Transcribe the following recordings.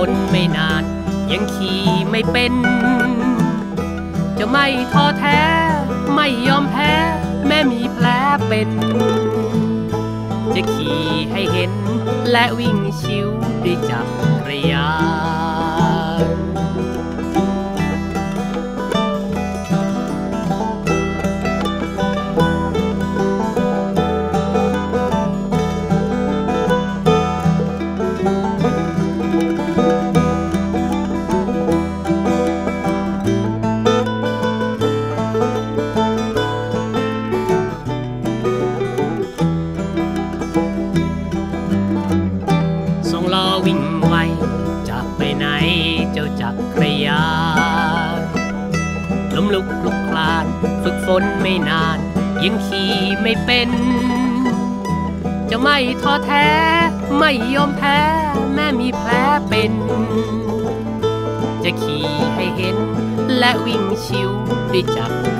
ฝนไม่นาน ยังขี่ไม่เป็น จะไม่ท้อแท้ ไม่ยอมแพ้ แม่มีแผลเป็น จะขี่ให้เห็น และวิ่งชิวด้วยจักรยาน ม่ยอมแพ้ แม่มีแผลเป็น จะขี่ให้เห็น และวิ่งชิวด้วยจักร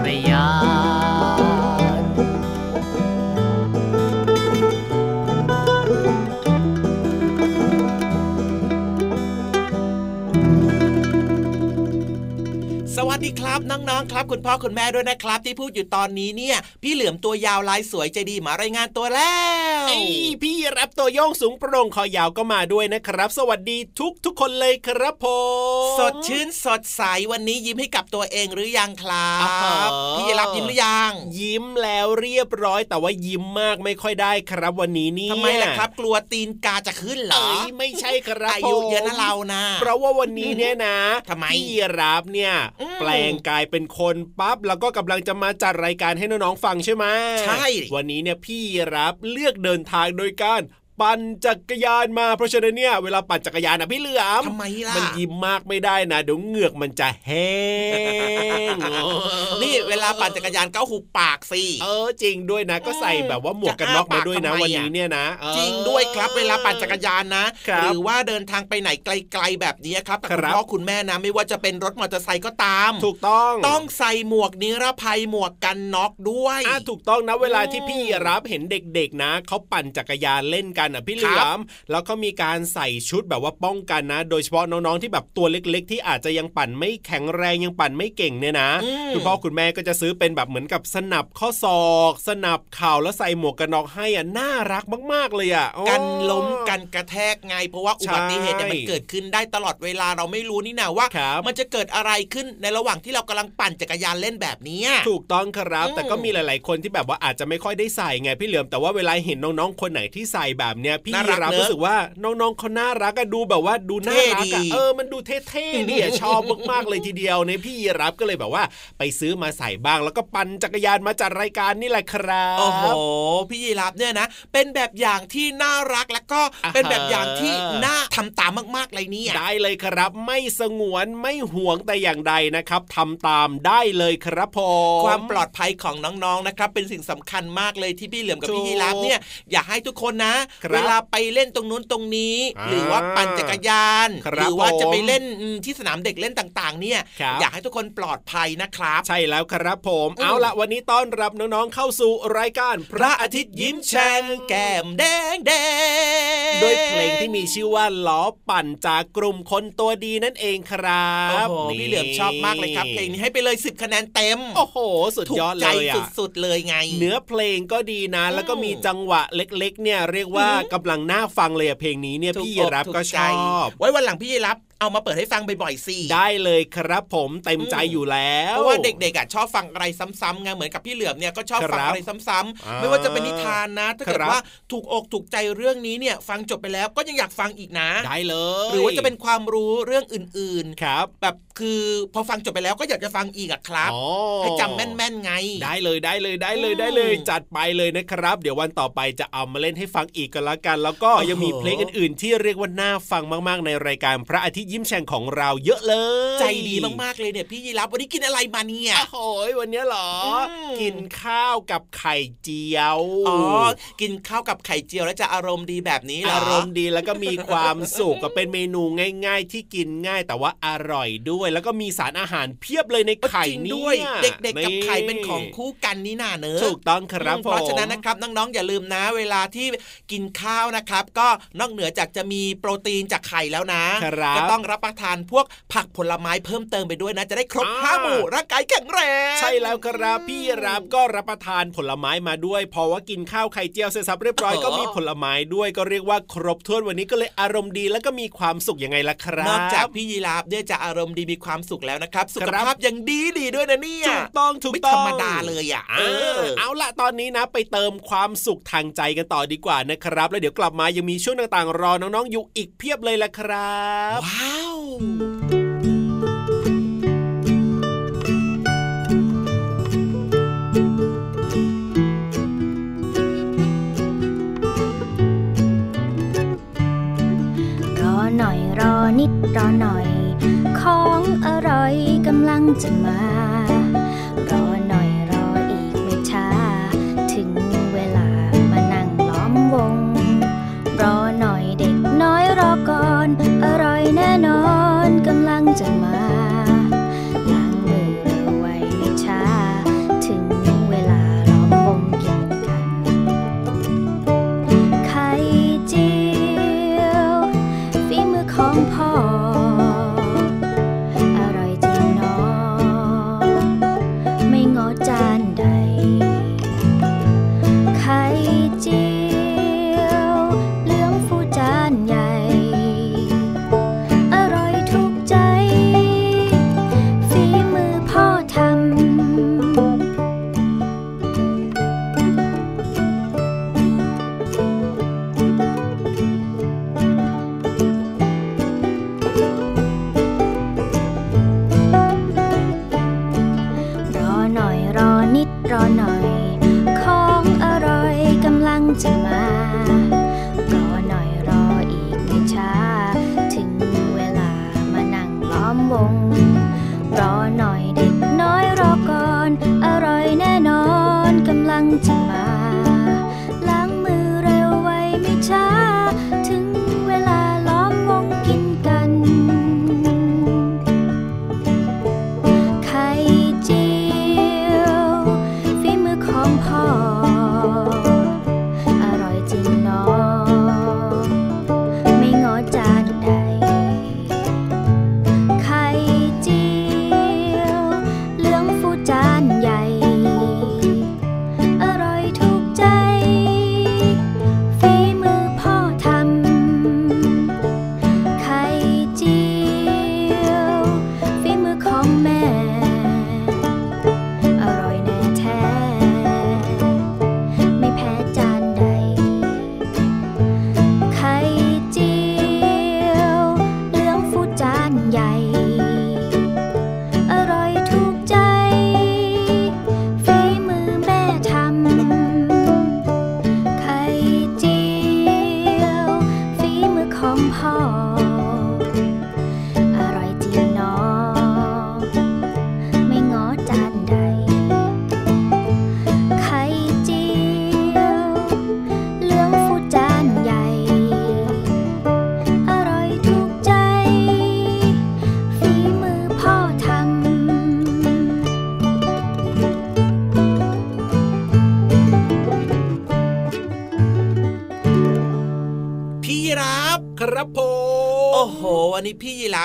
วัสดีครับน้องๆครับ คุณพ่อคุณแม่ด้วยนะครับ ที่พูดอยู่ตอนนี้เนี่ย พี่เหลือมตัวยาวลายสวยใจดีมารายงานตัวแล้วไอ้พี่รับตัวโยงสูงโปร่งคอยาวก็มาด้วยนะครับ สวัสดีทุกทุกๆคนเลยครับผมสดชื่นสดใสวันนี้ยิ้มให้กับตัวเองหรือยังครัอ่าฮะบพี่รับยิ้มหรือยัง ยิ้มแล้วเรียบร้อย แต่ว่ายิ้มมากไม่ค่อยได้ครับวันนี้เนี่ยทำไมล่ะครับ กลัวตีนกาจะขึ้นเหรอเอ้ยไม่ใช่ครับอายุผมเยอะนะเรานะ เพราะว่าวันนี้เนี่ยนะทำไมพี่รับเนี่ยอืมแปลงกายเป็นคนปั๊บแล้วก็กำลังจะมาจัดรายการให้น้องๆฟังใช่ไหมใช่ วันนี้เนี่ยพี่รับเลือกเดินทางโดยการปั่นจักรยานมาเพราะฉะนั้นเนี่ยเวลาปั่นจักรยานนะพี่เหลือมทำไมล่ะมันยิ้มมากไม่ได้นะเดี๋ยวเหงือกมันจะแห้ง นี่เวลาปั่นจักรยานก็หุบปากสิเออจริงด้วยนะ ก็ใส่แบบว่าหมวกกันน็อกมาด้วยนะจะอ้าปากทำไมอะวันนี้เนี่ยนะเออจริงด้วยครับเวลาปั่นจักรยานนะครับหรือว่าเดินทางไปไหนไกล ๆแบบนี้ครับกับคคุณรับพ่อคุณแม่นะไม่ว่าจะเป็นรถมอเตอร์ไซค์ก็ตาม ถูกต้องต้องใส่หมวกนิรภัยหมวกกันน็อกด้วยอะถูกต้องนะเวลาที่พี่รับเห็นเด็กๆนะเขาปั่นจักรยานเล่นกันอะพี่เหลือมแล้วก็มีการใส่ชุดแบบว่าป้องกันนะ โดยเฉพาะน้องๆที่แบบตัวเล็ก ๆ ที่อาจจะยังปั่นไม่แข็งแรงยังปั่นไม่เก่งเนี่ยนะอืมคุณพ่อคุณแม่ก็จะซื้อเป็นแบบเหมือนกับสนับข้อศอก สนับเข่าแล้วใส่หมวกกันน็อกให้อะน่ารักมาก ๆเลยอะอ๋อกันล้มกันกระแทกไง เพราะว่าอุบัติเหตุเนี่ยใช่มันเกิดขึ้นได้ตลอดเวลาเราไม่รู้นี่นะว่าครับมันจะเกิดอะไรขึ้นในระหว่างที่เรากำลังปั่นจักรยานเล่นแบบนี้ถูกต้องครับอืมแต่ก็มีหลาย ๆ คนที่แบบว่าอาจจะไม่ค่อยได้ใส่ไงพี่เหลือมแต่ว่าเวลาเห็นน้องๆคนไหนที่ใส่แบบเนี้ยพี่น่ารักรับเนอะรู้สึกว่าน้องๆเขาน่ารักอะดูแบบว่าดูน่ารักเท่อะดีเออมันดูเท่ๆเนี่ยชอบมากๆเลยทีเดียวในยพี่รับก็เลยแบบว่า ไปซื้อมาใส่บ้าง แล้วก็ปั่นจักรยานมาจัดรายการนี่แหละครับโอ้โหพี่ยีรับเนี่ยนะ เป็นแบบอย่างที่น่ารักแล้วก็อ่าฮะเป็นแบบอย่างที่น่าทำตามมากๆเลยเนี่ยได้เลยครับ ไม่สงวนไม่ห่วงแต่อย่างใดนะครับทำตามได้เลยครับผมความปลอดภัยของน้องๆนะครับ เป็นสิ่งสำคัญมากเลยที่พี่เหลือมกับถูกพี่ยีรับเนี่ยอยากให้ทุกคนนะครับเวลาไปเล่นตรงนู้นตรงนี้อ่าหรือว่าปั่นจักรยานครับหรือว่าจะไปผมเล่นอืมที่สนามเด็กเล่นต่างๆ เนี่ยครับอยากให้ทุกคนปลอดภัยนะครับ ใช่แล้วครับผมอืมเอาละวันนี้ต้อนรับน้องๆเข้าสู่รายการพพระระอาอาทิทิตตย์ย์ยิ้ยิ้มมแฉ่แฉ่งงแก้มแดงแดงด้วยเพลงที่มีชื่อว่าล้อปั่นจากกลุ่มคนตัวดีนั่นเองครัโอ้บโหนี่พี่เหลือมชอบมากเลยครับเพลงนี้ให้ไปเลย10คะแนนเต็มโอ้โห สุดถูกยอดใจเลยอะสุดๆเลยไง เนื้อเพลงก็ดีนะ แล้วก็มีจังหวะเล็ก ๆ เนี่ยเรียกว่าอือหือกำลังน่าฟังเลยอะเพลงนี้เนี่ยถูกพี่อกรับถูก็ใจชอบไว้วันหลังพี่รับ เอามาเปิดให้ฟังบ่อยๆสิได้เลยครับผมเต็มใจอยู่แล้วเพราะว่าเด็กๆอะชอบฟังอะไรซ้ำๆไงเหมือนกับพี่เหลือมเนี่ยก็ชอบฟังครับอะไรซ้ำอ่าๆไม่ว่าจะเป็นนิทานนะถ้าเกิดครับว่าถูกอกถูกใจเรื่องนี้เนี่ย ฟังจบไปแล้วก็ยังอยากฟังอีกนะ ได้เลย หรือว่าจะเป็นความรู้เรื่องอื่นครับๆแบบคือพอฟังจบไปแล้วก็อยากจะฟังอีกอะครับอ๋อให้จำแม่นๆไง ได้เลยได้เลยได้เลยอืมได้เลย จัดไปเลยนะครับ เดี๋ยววันต่อไปจะเอามาเล่นให้ฟังอีกกันละกัน แล้วก็โอ้โหยังมีเพลงอื่น ๆ ที่เรียกว่าน่าฟังมาก ๆ ในรายการพระอาทิตย์ยิ้มแฉ่งของเราเยอะเลย ใจดีมากๆเลยเนี่ยพี่ยีรับวันนี้กินอะไรมาเนี่ยโอ้โหวันนี้เหรออมกินข้าวกับไข่เจียวอ๋อกินข้าวกับไข่เจียวแล้วจะอารมณ์ดีแบบนี้เหรออารมณ์ดีแล้วก็มีความสุขก็เป็นเมนูง่าย ๆ ที่กินง่ายแต่ว่าอร่อยด้วย แล้วก็มีสารอาหารเพียบเลยในไข่จริงเนี่ด้วยยเด็กๆกับไข่เป็นของคู่กันนี่นาเนอะถูกต้องครับอืมผมเพราะฉะนั้นนะครับน้องๆอย่าลืมนะ เวลาที่กินข้าวนะครับ ก็นอกเหนือจากจะมีโปรตีนจากไข่แล้วนะครับก็ต้องรับประทานพวกผักผลไม้เพิ่มเติมไปด้วยนะ จะได้ครบอ่าห้าหมู่ร่างกายแข็งแรง ใช่แล้วครับพี่รับก็รับประทานผลไม้มาด้วยเพราะว่ากินข้าวไข่เจียวเสร็จสับเรียบร้อยก็มีผลไม้ด้วยก็เรียกว่าครบถ้วนวันนี้ก็เลยอารมณ์ดีแล้วก็มีความสุขยังไงล่ะครับนอกจากพี่ยีราฟเนี่ยจะอารมณ์ดีมีความสุขแล้วนะครับ สุขครับภาพยังดีดีด้วยนะเนี่ยถูกต้องถูกไม่ต้องธรรมดาเลยอะเออเอาละตอนนี้นะ ไปเติมความสุขทางใจกันต่อดีกว่านะครับ แล้วเดี๋ยวกลับมายังมีช่วงต่างๆ รอน้องๆอยู่อีกเพียบเลยละครับว้าว รอหน่อยรอนิดรอหน่อย ของอร่อยกำลังจะมา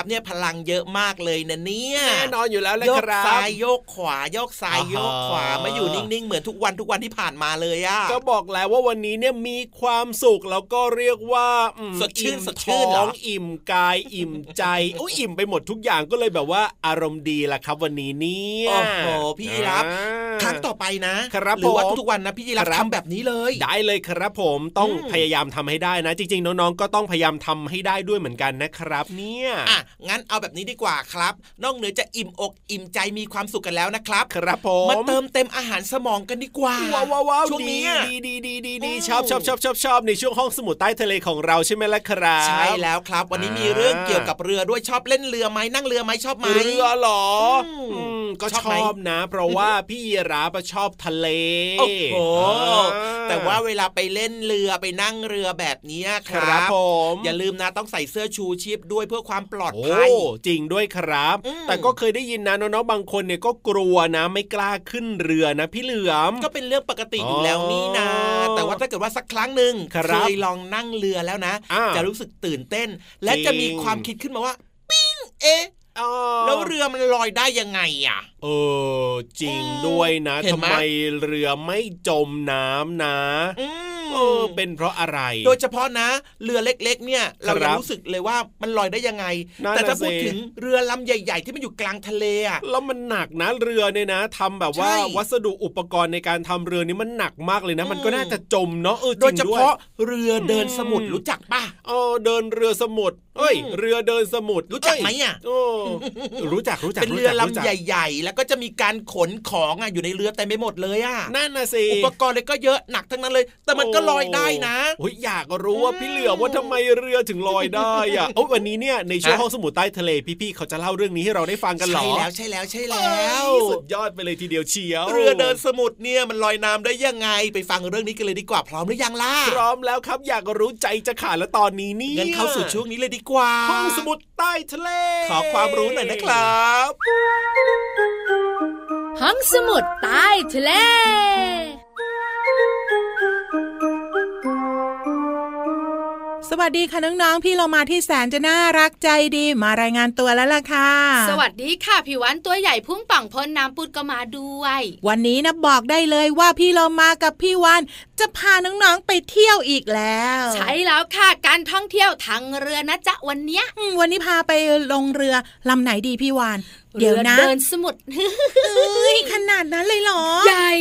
ราฟเนี่ยพลังเยอะมากเลยนะเนี่ยแน่นอนอยู่แล้วเลยครับโยกซ้ายโยกขวาโยกซ้ายโยกขวาไม่อยู่นิ่งๆเหมือนทุกวันทุกวันที่ผ่านมาเลยอะก็บอกแล้วว่าวันนี้เนี่ยมีความสุขแล้วก็เรียกว่าสดชื่นสดชื่นท้องอิ่มกายอิ่มใจโอ้อิ่มไปหมดทุกอย่างก็เลยแบบว่าอารมณ์ดีละครับ วันนี้เนี่ยโอ้โหพี่ยีราฟครั้งต่อไปนะครับหรือว่าทุกวันนะพี่ยีราฟทำแบบนี้เลย ได้เลยครับผมต้องพยายามทำให้ได้นะ จริงๆน้องๆก็ต้องพยายามทำให้ได้ด้วยเหมือนกันนะครับ เนี่ยอะงั้นเอาแบบนี้ดีกว่าครับ นอกเหนือจะอิ่มอกอิ่มใจมีความสุขกันแล้วนะครับ ครับผมมาเติมเต็มอาหารสมองกันดีกว่าว้าวว้าวช่วงนี้ดีดีดีดีดีชอบชอบชอบชอบชอบในช่วงห้องสมุดใต้ทะเลของเราใช่ไหมล่ะครับใช่แล้วครับ วันนี้มีเรื่องเกี่ยวกับเรือด้วยชอบเล่นเรือไหมนั่งเรือไหมชอบไหมเรือหรอก็ชอบนะ เพราะว่าพี่ราปชอบทะเลโอ้โหแต่ว่าเวลาไปเล่นเรือไปนั่งเรือแบบนี้ครับผมอย่าลืมนะต้องใส่เสื้อชูชีพด้วยเพื่อความปลอดภัยจริงด้วยครับ แต่ก็เคยได้ยินนะน้องๆบางคนเนี่ยก็กลัวนะไม่กล้าขึ้นเรือนะพี่เหลือมก็เป็นเรื่องปกติอยู่แล้วนี่นะ แต่ว่าถ้าเกิดว่าสักครั้งหนึ่งเคยลองนั่งเรือแล้วนะ จะรู้สึกตื่นเต้น และจะมีความคิดขึ้นมาว่าปิ้งเอ๊ะแล้วเรือมันลอยได้ยังไงอะ เออจริงด้วยนะทำไมเรือไม่จมน้ำนะเออเป็นเพราะอะไร โดยเฉพาะนะ เรือเล็ก ๆ เนี่ยเรายังรู้สึกเลยว่ามันลอยได้ยังไง แต่ถ้าพูดถึงเรือลำใหญ่ ๆ ที่มันอยู่กลางทะเลอะแล้วมันหนักนะเรือเนี่ยนะทำแบบว่าวัสดุอุปกรณ์ในการทำเรือนี่มันหนักมากเลยนะ มันก็น่าจะจมเนาะเออโดยเฉพาะเรือเดินสมุทรรู้จักป่ะเออเดินเรือสมุทรเอ้ย เรือเดินสมุทรรู้จักไหมอะรู้จักรู้จักเป็นเรือลำใหญ่ ๆ แล้วก็จะมีการขนของอะอยู่ในเรือเต็มไปหมดเลยอะนั่นน่ะสิอุปกรณ์เลยก็เยอะหนักทั้งนั้นเลย แต่มันก็ลอยได้นะโอ้ยอยากรู้ว่าพี่เหลือว่าทำไมเรือถึงลอยได้อะโอ้วันนี้เนี่ยในช่วงห้องสมุดใต้ทะเลพี่ๆเขาจะเล่าเรื่องนี้ให้เราได้ฟังกันหรอใช่แล้วใช่แล้วใช่แล้วสุดยอดไปเลยทีเดียวเชียว เรือเดินสมุทรเนี่ยมันลอยน้ำได้ยังไงไปฟังเรื่องนี้กันเลยดีกว่าพร้อมหรือยังล่ะพร้อมแล้วครับอยากรู้ใจจะขาดแล้วตอนนี้นี่งั้นเข้าสู่ช่วงนี้เลยดีกว่าห้องสมุดใต้ทะเล ขอความรู้หน่อยนะครับห้องสมุดใต้ทะเลสวัสดีค่ะน้องๆ พี่เรามาที่แสนจะน่ารักใจดีมารายงานตัวแล้วล่ะค่ะ สวัสดีค่ะพี่วันตัวใหญ่พุ่งป่องพ้นน้ำปุดก็มาด้วย วันนี้นะบอกได้เลยว่าพี่เรามากับพี่วันจะพาน้องๆไปเที่ยวอีกแล้ว ใช่แล้วค่ะการท่องเที่ยวทางเรือนะจ๊ะวันเนี้ยวันนี้พาไปลงเรือลำไหนดีพี่วาน เดี๋ยวนะเดินสมุดเฮ้ยขนาดนั้นเลยเหรอ ใหญ่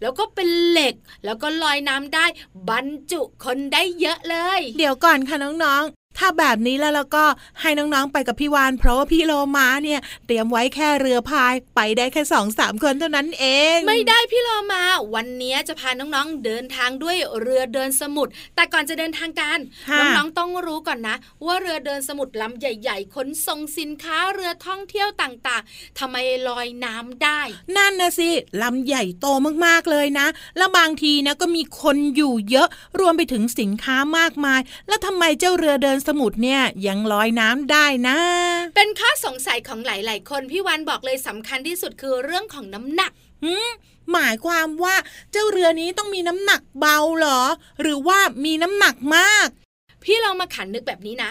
แล้วก็เป็นเหล็ก แล้วก็ลอยน้ำได้ บรรจุคนได้เยอะเลย เดี๋ยวก่อนค่ะน้อง ถ้าแบบนี้แล้วเราก็ให้น้องๆไปกับพี่วาน เพราะว่าพี่โลมาเนี่ย เตรียมไว้แค่เรือพายไปได้แค่สองสามคนเท่านั้นเอง ไม่ได้พี่โลมา วันนี้จะพาน้องๆเดินทางด้วยเรือเดินสมุทรแต่ก่อนจะเดินทางการน้องๆต้องรู้ก่อนนะ ว่าเรือเดินสมุทรลำใหญ่ ๆขนส่งสินค้าเรือท่องเที่ยวต่างๆทำไมลอยน้ำได้ นั่นนะสิลำใหญ่โตมากๆเลยนะ แล้วบางทีนะก็มีคนอยู่เยอะรวมไปถึงสินค้ามากมาย แล้วทำไมเจ้าเรือเดินสมุทรเนี่ยยังลอยน้ำได้นะ เป็นข้อสงสัยของหลาย ๆ คนพี่วันบอกเลยสำคัญที่สุดคือเรื่องของน้ำหนักหมายความว่าเจ้าเรือนี้ต้องมีน้ำหนักเบาเหรอ หรือว่ามีน้ำหนักมาก พี่ลองมาขันนึกแบบนี้นะ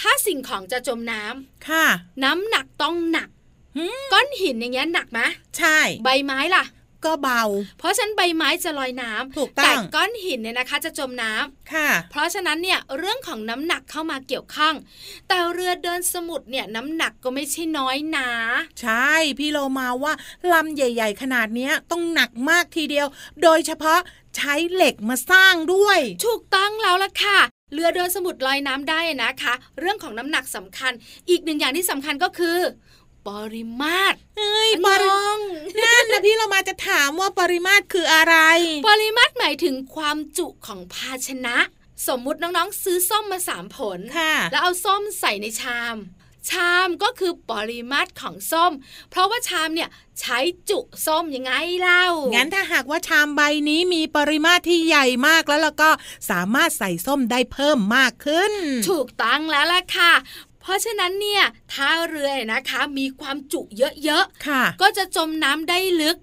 ถ้าสิ่งของจะจมน้ำค่ะ น้ำหนักต้องหนักก้อนหินอย่างเงี้ยหนักไหมใช่ ใบไม้ล่ะ ก็เบา เพราะฉะนั้นใบไม้จะลอยน้ำถูกต้องแต่ก้อนหินเนี่ยนะคะ จะจมน้ำค่ะ เพราะฉะนั้นเนี่ยเรื่องของน้ำหนักเข้ามาเกี่ยวข้อง แต่เรือเดินสมุทรเนี่ยน้ำหนักก็ไม่ใช่น้อยนะใช่พี่โลมาว่าลำใหญ่ ๆ ขนาดนี้ต้องหนักมากทีเดียว โดยเฉพาะใช้เหล็กมาสร้างด้วย ถูกต้องแล้วล่ะค่ะเรือเดินสมุทรลอยน้ำได้นะคะ เรื่องของน้ำหนักสำคัญ อีกหนึ่งอย่างที่สำคัญก็คือ ปริมาตรเอ้ยปริมาตรนั่นนะพี่เรามาจะถามว่าปริมาตรคืออะไร ปริมาตรหมายถึงความจุของภาชนะ สมมุติน้องๆ ซื้อส้มมาสามผลแล้วเอาส้มใส่ในชาม ชามก็คือปริมาตรของส้ม เพราะว่าชามเนี่ยใช้จุส้มยังไงเล่า งั้นถ้าหากว่าชามใบนี้มีปริมาตรที่ใหญ่มากแล้วแล้วก็สามารถใส่ส้มได้เพิ่มมากขึ้น ถูกตั้งแล้วล่ะค่ะ เพราะฉะนั้นเนี่ยท่าเรือนะคะมีความจุเยอะๆก็จะจมน้ำได้ลึก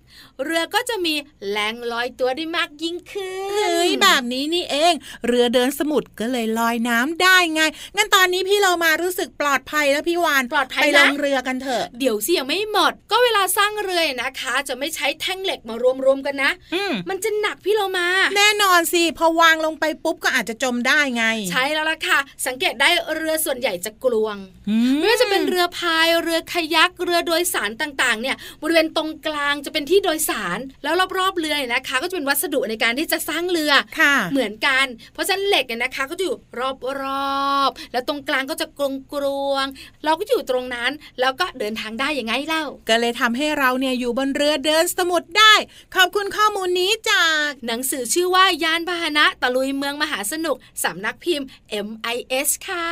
เรือก็จะมีแรงลอยตัวได้มากยิ่งขึ้นเฮ้ยแบบนี้นี่เอง เรือเดินสมุทรก็เลยลอยน้ำได้ไง งั้นตอนนี้พี่เรามารู้สึกปลอดภัยแล้วพี่วานปลอดภัยไปนะลงเรือกันเถอะ เดี๋ยวสิยังไม่หมด ก็เวลาสร้างเรือนะคะ จะไม่ใช้แท่งเหล็กมารวมๆกันนะอืมมันจะหนักพี่เรามา แน่นอนสิพอวางลงไปปุ๊บก็อาจจะจมได้ไง ใช่แล้วล่ะค่ะ สังเกตได้เรือส่วนใหญ่จะกลวงอืไม่ว่าจะเป็นเรือพายเรือคายักเรือโดยสารต่างๆ เนี่ย บริเวณตรงกลางจะเป็นที่โดยสาร แล้วรอบๆเรือเนี่ยนะคะ ก็จะเป็นวัสดุในการที่จะสร้างเรือค่ะเหมือนกัน เพราะฉะนั้นเหล็กเนี่ยนะคะก็จะอยู่รอบๆแล้วตรงกลางก็จะกลวงกลวงๆเราก็อยู่ตรงนั้นแล้วก็เดินทางได้อย่างไงเล่า ก็เลยทำให้เราเนี่ยอยู่บนเรือเดินสมุทรได้ ขอบคุณข้อมูลนี้จากหนังสือชื่อว่ายานพาหนะตะลุยเมืองมหาสนุกสำนักพิมพ์ MIS ค่ะ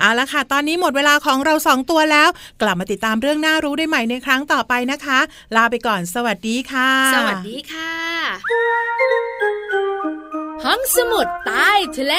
เอาละค่ะ ตอนนี้หมดเวลาของเราสองตัวแล้ว กลับมาติดตามเรื่องน่ารู้ได้ใหม่ในครั้งต่อไปนะคะ ลาไปก่อนสวัสดีค่ะสวัสดีค่ะ ห้องสมุดใต้ทะเล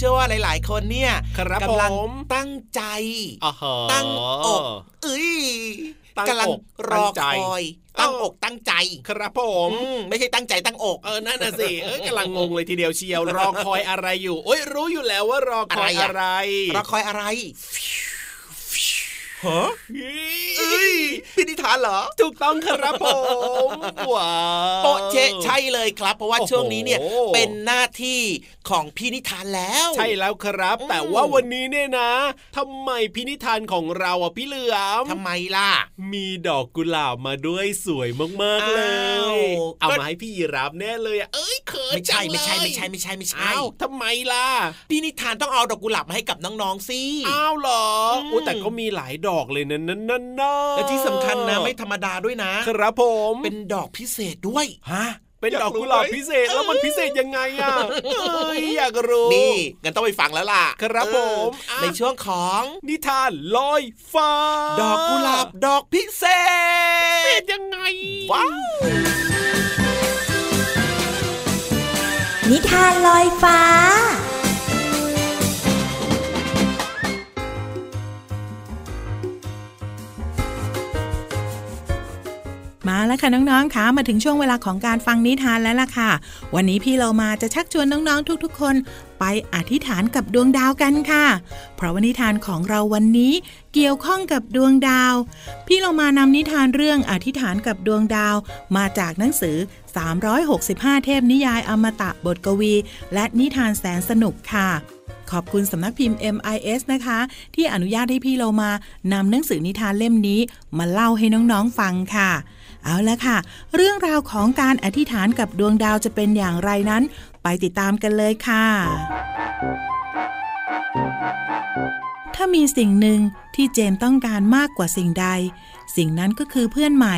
ช่วงนี้นะครับเชื่อว่าหลาย ๆ คนเนี่ยกำลังตั้งใจตั้งอกเอ้ยกำลังรอคอยตั้งอกตั้งใจครับผมไม่ใช่ตั้งใจตั้งอกเออนั่นน่ะสิเออกำลังงงเลยทีเดียวเชียวรอคอยอะไรอยู่โอ้ยรู้อยู่แล้วว่ารอคอยอะไรรอคอยอะไร ฮะพินิธานเหรอ ถูกต้องครับผมว้าโปเชใช่เลยครับ เพราะว่าช่วงนี้เนี่ยเป็นหน้าที่ของพินิธานแล้ว ใช่แล้วครับ แต่ว่าวันนี้เนี่ยนะทำไมพินิธานของเราอะพี่เหลือมทำไมล่ะ มีดอกกุหลาบมาด้วยสวยมากๆเลย เอามาให้พี่ยีรับแน่เลยอะเอ้ยเขินไม่ใช่ไม่ใช่ไม่ใช่ไม่ใช่ไม่ใช่ทำไมล่ะพินิธานต้องเอาดอกกุหลาบมาให้กับน้องๆสิอ้าวเหรอโอ้แต่ก็มีหลายดอกเลยนะนั่นนั่นและที่สำคัญนะไม่ธรรมดาด้วยนะ ครับผม เป็นดอกพิเศษด้วยฮะเป็นดอกกุหลาบพิเศษแล้วมันพิเศษยังไงอะอยากรู้นี่งั้นต้องไปฟังแล้วล่ะ ครับผม ในช่วงของนิทานลอยฟ้า ดอกกุหลาบดอกพิเศษเป็นยังไงว้าวนิทานลอยฟ้า มาแล้วค่ะน้องๆคะมาถึงช่วงเวลาของการฟังนิทานแล้วล่ะค่ะ วันนี้พี่เรามาจะชักชวนน้องๆทุกๆ คน ไปอธิษฐานกับดวงดาวกันค่ะ เพราะวันนิทานของเราวันนี้เกี่ยวข้องกับดวงดาว พี่เรามานำนิทานเรื่องอธิษฐานกับดวงดาว มาจากหนังสือ 365 เทพนิยายอมตะบทกวี และนิทานแสนสนุกค่ะขอบคุณสำนักพิมพ์ MIS นะคะ ที่อนุญาตให้พี่เรามานำหนังสือนิทานเล่มนี้ มาเล่าให้น้องๆฟังค่ะ เอาละค่ะ เรื่องราวของการอธิษฐานกับดวงดาวจะเป็นอย่างไรนั้น ไปติดตามกันเลยค่ะ ถ้ามีสิ่งหนึ่งที่เจมต้องการมากกว่าสิ่งใด สิ่งนั้นก็คือเพื่อนใหม่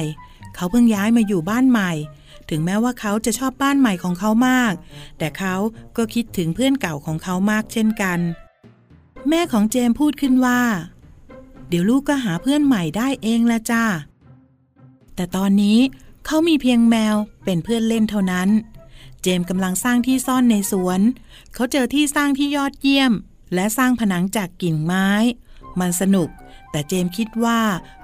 เขาเพิ่งย้ายมาอยู่บ้านใหม่ ถึงแม้ว่าเขาจะชอบบ้านใหม่ของเขามาก แต่เขาก็คิดถึงเพื่อนเก่าของเขามากเช่นกัน แม่ของเจมพูดขึ้นว่า เดี๋ยวลูกก็หาเพื่อนใหม่ได้เองละจ้า แต่ตอนนี้เขามีเพียงแมวเป็นเพื่อนเล่นเท่านั้น เจมกำลังสร้างที่ซ่อนในสวน เขาเจอที่สร้างที่ยอดเยี่ยม และสร้างผนังจากกิ่งไม้ มันสนุก แต่เจมคิดว่า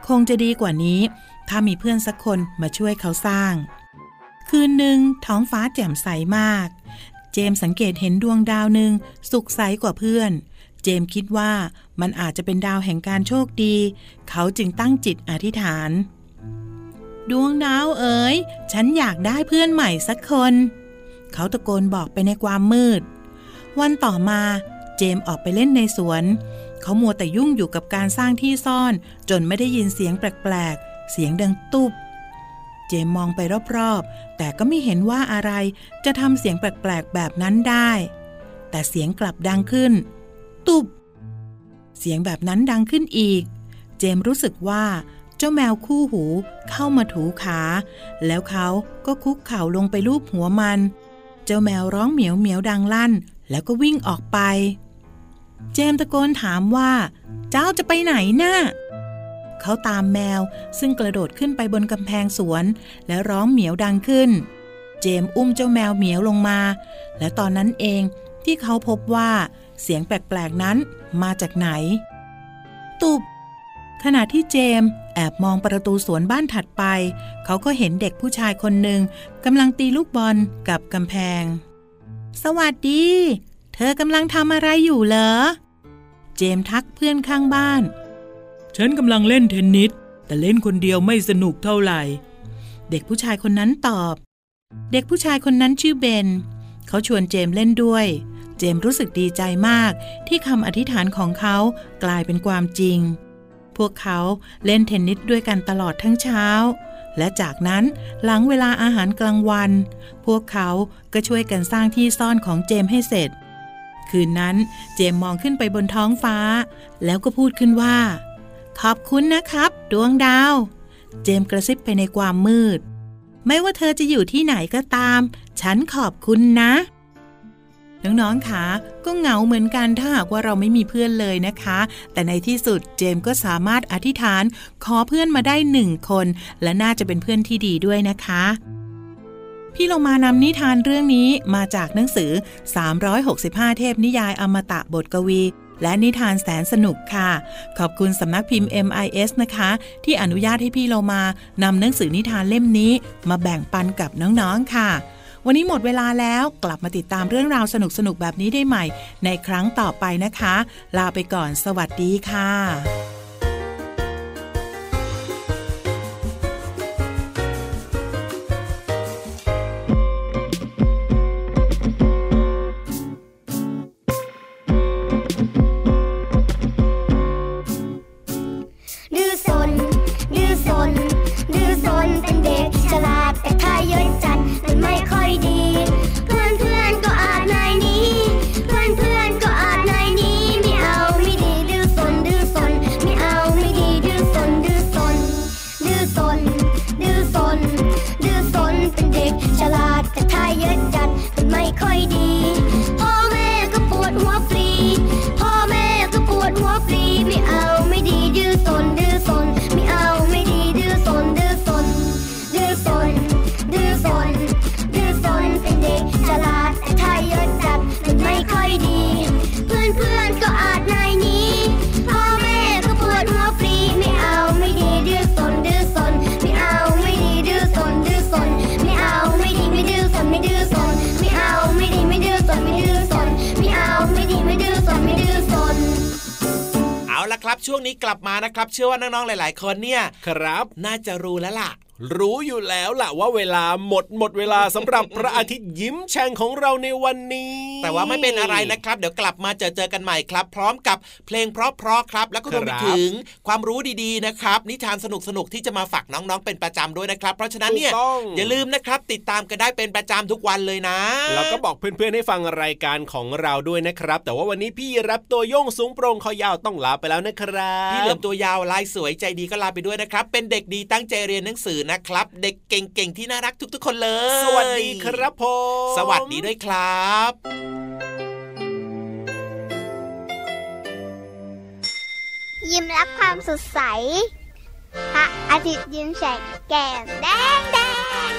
คงจะดีกว่านี้ ถ้ามีเพื่อนสักคนมาช่วยเขาสร้าง คืนหนึ่งท้องฟ้าแจ่มใสมาก เจมสังเกตเห็นดวงดาวหนึ่งสุกใสกว่าเพื่อนเจมคิดว่ามันอาจจะเป็นดาวแห่งการโชคดี เขาจึงตั้งจิตอธิษฐาน ดวงดาวเอ๋ย ฉันอยากได้เพื่อนใหม่สักคน เขาตะโกนบอกไปในความมืด วันต่อมาเจมออกไปเล่นในสวน เขามัวแต่ยุ่งอยู่กับการสร้างที่ซ่อน จนไม่ได้ยินเสียงแปลกๆ เสียงดังตุบเจมมองไปรอบๆ แต่ก็ไม่เห็นว่าอะไรจะทำเสียงแปลกๆ แบบนั้นได้ แต่เสียงกลับดังขึ้น ตุบ เสียงแบบนั้นดังขึ้นอีก เจมรู้สึกว่า เจ้าแมวคู่หูเข้ามาถูขา แล้วเขาก็คุกเข่าลงไปลูบหัวมัน เจ้าแมวร้องเหมียวเหมียวดังลั่น แล้วก็วิ่งออกไป เจมตะโกนถามว่า เจ้าจะไปไหนนะ่ะเขาตามแมวซึ่งกระโดดขึ้นไปบนกำแพงสวน แล้วร้องเหมียวดังขึ้น เจมอุ้มเจ้าแมวเหมียวลงมา และตอนนั้นเองที่เขาพบว่าเสียงแปลก ๆ นั้นมาจากไหน ตุบ ขณะที่เจม แอบมองประตูสวนบ้านถัดไป เขาก็เห็นเด็กผู้ชายคนหนึ่งกำลังตีลูกบอลกับกำแพง สวัสดี เธอกำลังทำอะไรอยู่เหรอ เจมทักเพื่อนข้างบ้าน ฉันกำลังเล่นเทนนิส แต่เล่นคนเดียวไม่สนุกเท่าไหร่ เด็กผู้ชายคนนั้นตอบ เด็กผู้ชายคนนั้นชื่อเบน เขาชวนเจมเล่นด้วย เจมรู้สึกดีใจมากที่คำอธิษฐานของเขากลายเป็นความจริง พวกเขาเล่นเทนนิสด้วยกันตลอดทั้งเช้า และจากนั้นหลังเวลาอาหารกลางวัน พวกเขาก็ช่วยกันสร้างที่ซ่อนของเจมให้เสร็จ คืนนั้นเจมมองขึ้นไปบนท้องฟ้า แล้วก็พูดขึ้นว่า ขอบคุณนะครับ ดวงดาว เจมกระซิบไปในความมืด ไม่ว่าเธอจะอยู่ที่ไหนก็ตาม ฉันขอบคุณนะ น้องๆ คะ ก็เหงาเหมือนกันถ้าหากว่าเราไม่มีเพื่อนเลยนะคะ แต่ในที่สุดเจมก็สามารถอธิษฐาน ขอเพื่อนมาได้หนึ่งคน และน่าจะเป็นเพื่อนที่ดีด้วยนะคะ พี่เรามานำนิทานเรื่องนี้มาจากหนังสือ 365 เทพนิยายอมตะบทกวี และนิทานแสนสนุกค่ะ ขอบคุณสำนักพิมพ์ MIS นะคะ ที่อนุญาตให้พี่เรามานำหนังสือนิทานเล่มนี้ มาแบ่งปันกับน้องๆ ค่ะ วันนี้หมดเวลาแล้วกลับมาติดตามเรื่องราวสนุกๆแบบนี้ได้ใหม่ ในครั้งต่อไปนะคะ ลาไปก่อนสวัสดีค่ะ 快点 ช่วงนี้กลับมานะครับ เชื่อว่าน้องๆหลาย ๆ คนเนี่ยครับ น่าจะรู้แล้วล่ะ รู้อยู่แล้วล่ะว่าเวลาหมดหมดเวลาสำหรับพระอาทิตย์ยิ้มแฉ่งของเราในวันนี้ แต่ว่าไม่เป็นอะไรนะครับ เดี๋ยวกลับมาเจอเจอกันใหม่ครับ พร้อมกับเพลงเพราะๆครับ แล้วก็รวมไปถึงความรู้ดีๆนะครับ นิทานสนุกๆที่จะมาฝากน้องๆเป็นประจำด้วยนะครับ เพราะฉะนั้นเนี่ยอย่าลืมนะครับติดตามกันได้เป็นประจำทุกวันเลยนะแล้วก็บอกเพื่อนๆให้ฟังรายการของเราด้วยนะครับ แต่ว่าวันนี้พี่รับตัวโยงสูงโปร่งคอยาวต้องลาไปแล้วนะครับพี่เหลือมตัวยาวลายสวยใจดีก็ลาไปด้วยนะครับเป็นเด็กดีตั้งใจเรียนหนังสือนะครับ เด็กเก่งๆที่น่ารักทุกๆคนเลย สวัสดีครับผมสวัสดีด้วยครับยิ้มรับความสดใส พระอาทิตย์ยิ้มแฉกแก้มแดงแดง